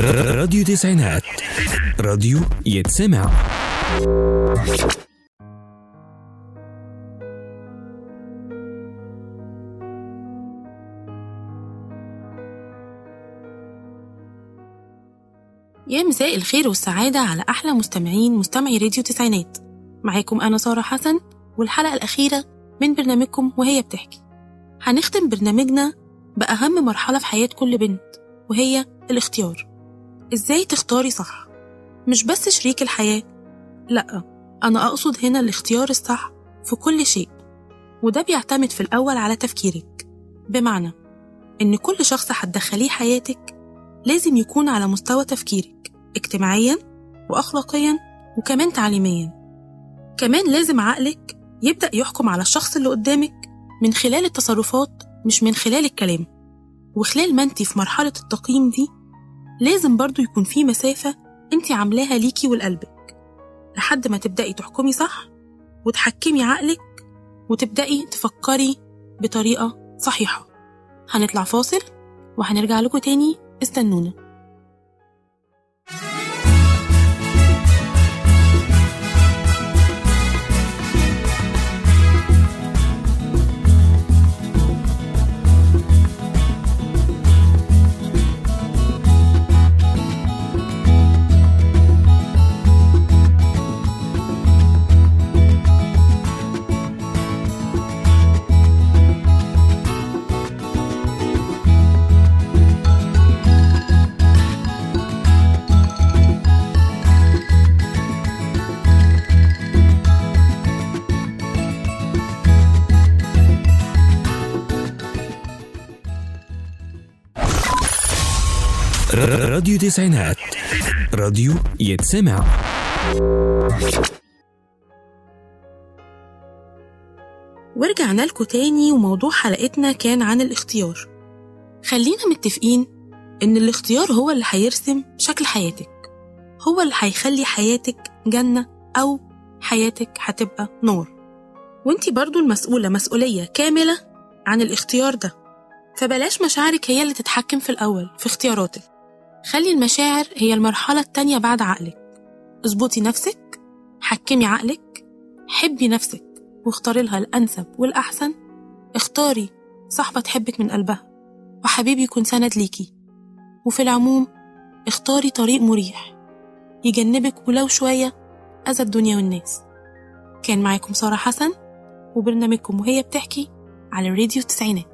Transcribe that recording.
راديو تسعينات. راديو يتسمع. يا مساء الخير والسعادة على أحلى مستمعين مستمعي راديو تسعينات. معاكم أنا سارة حسن والحلقة الأخيرة من برنامجكم وهي بتحكي. هنختم برنامجنا بأهم مرحلة في حياة كل بنت وهي الاختيار. إزاي تختاري صح؟ مش بس شريك الحياة لأ أنا أقصد هنا الاختيار الصح في كل شيء وده بيعتمد في الأول على تفكيرك. بمعنى إن كل شخص هتدخليه حياتك لازم يكون على مستوى تفكيرك اجتماعيا وأخلاقيا وكمان تعليميا. كمان لازم عقلك يبدأ يحكم على الشخص اللي قدامك من خلال التصرفات مش من خلال الكلام. وخلال ما انت في مرحلة التقييم دي لازم برضو يكون في مسافة انت عاملاها ليكي ولقلبك لحد ما تبدأي تحكمي صح وتحكمي عقلك وتبدأي تفكري بطريقة صحيحة. هنطلع فاصل وهنرجع لكم تاني. استنونا. راديو تسعينات. راديو يتسمع. ورجعنا لكم تاني وموضوع حلقتنا كان عن الاختيار. خلينا متفقين إن الاختيار هو اللي هيرسم شكل حياتك. هو اللي هيخلي حياتك جنة أو حياتك هتبقى نار. وانتي برضو المسؤولة مسؤولية كاملة عن الاختيار ده. فبلاش مشاعرك هي اللي تتحكم في الأول في اختياراتك. خلي المشاعر هي المرحلة التانية بعد عقلك. اظبطي نفسك حكمي عقلك حبي نفسك واختاري لها الأنسب والأحسن. اختاري صاحبة تحبك من قلبها وحبيب يكون سند ليكي. وفي العموم اختاري طريق مريح يجنبك ولو شوية أذى الدنيا والناس. كان معاكم سارة حسن وبرنامجكم وهي بتحكي على راديو التسعينات